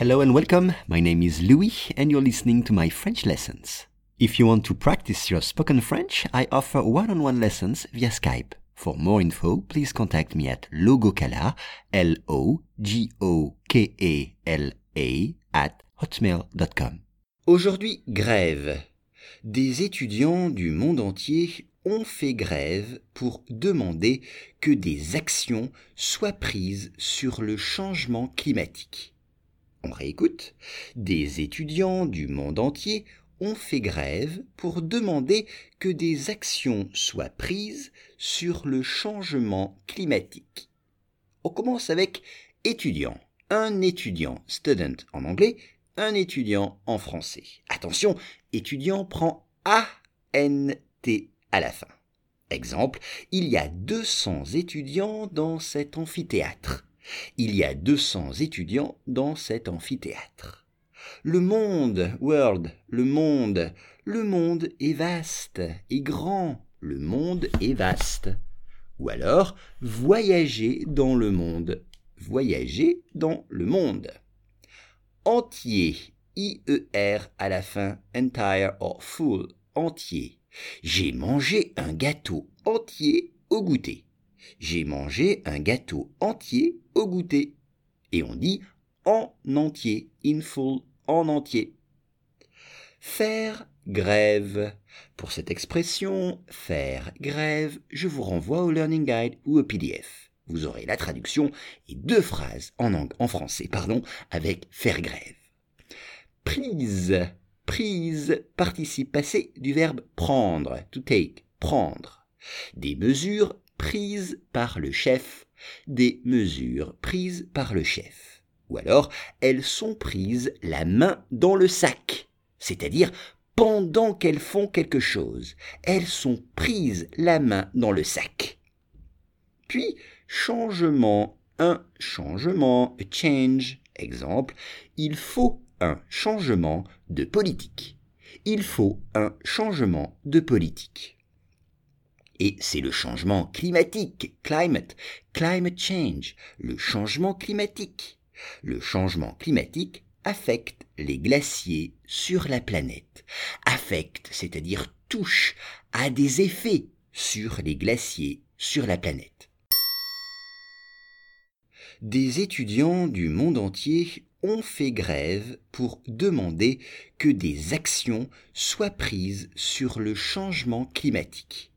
Hello and welcome. My name is Louis and you're listening to my French lessons. If you want to practice your spoken French, I offer one-on-one lessons via Skype. For more info, please contact me at logokala, L-O-G-O-K-E-L-A, at hotmail.com. Aujourd'hui, grève. Des étudiants du monde entier ont fait grève pour demander que des actions soient prises sur le changement climatique. On réécoute. Des étudiants du monde entier ont fait grève pour demander que des actions soient prises sur le changement climatique. On commence avec étudiant. Un étudiant, student en anglais, un étudiant en français. Attention, étudiant prend A-N-T à la fin. Exemple, il y a 200 étudiants dans cet amphithéâtre. Il y a 200 étudiants dans cet amphithéâtre. Le monde, world, le monde, le monde est vaste et grand, le monde est vaste. Ou alors, voyager dans le monde, voyager dans le monde. Entier, I-E-R à la fin, entire or full, entier. J'ai mangé un gâteau entier au goûter. J'ai mangé un gâteau entier au goûter. Et on dit en entier, in full, en entier. Faire grève. Pour cette expression, faire grève, je vous renvoie au Learning Guide ou au PDF. Vous aurez la traduction et deux phrases en, en français, pardon, avec faire grève. Prise. Prise, participe passé du verbe prendre, to take, prendre. Des mesures prises par le chef, des mesures prises par le chef. Ou alors, elles sont prises la main dans le sac, c'est-à-dire pendant qu'elles font quelque chose. Elles sont prises la main dans le sac. Puis, changement, un changement, a change, exemple, il faut un changement de politique. Il faut un changement de politique. Et c'est le changement climatique, climate, climate change, le changement climatique. Le changement climatique affecte les glaciers sur la planète. Affecte, c'est-à-dire touche, a des effets sur les glaciers sur la planète. Des étudiants du monde entier ont fait grève pour demander que des actions soient prises sur le changement climatique.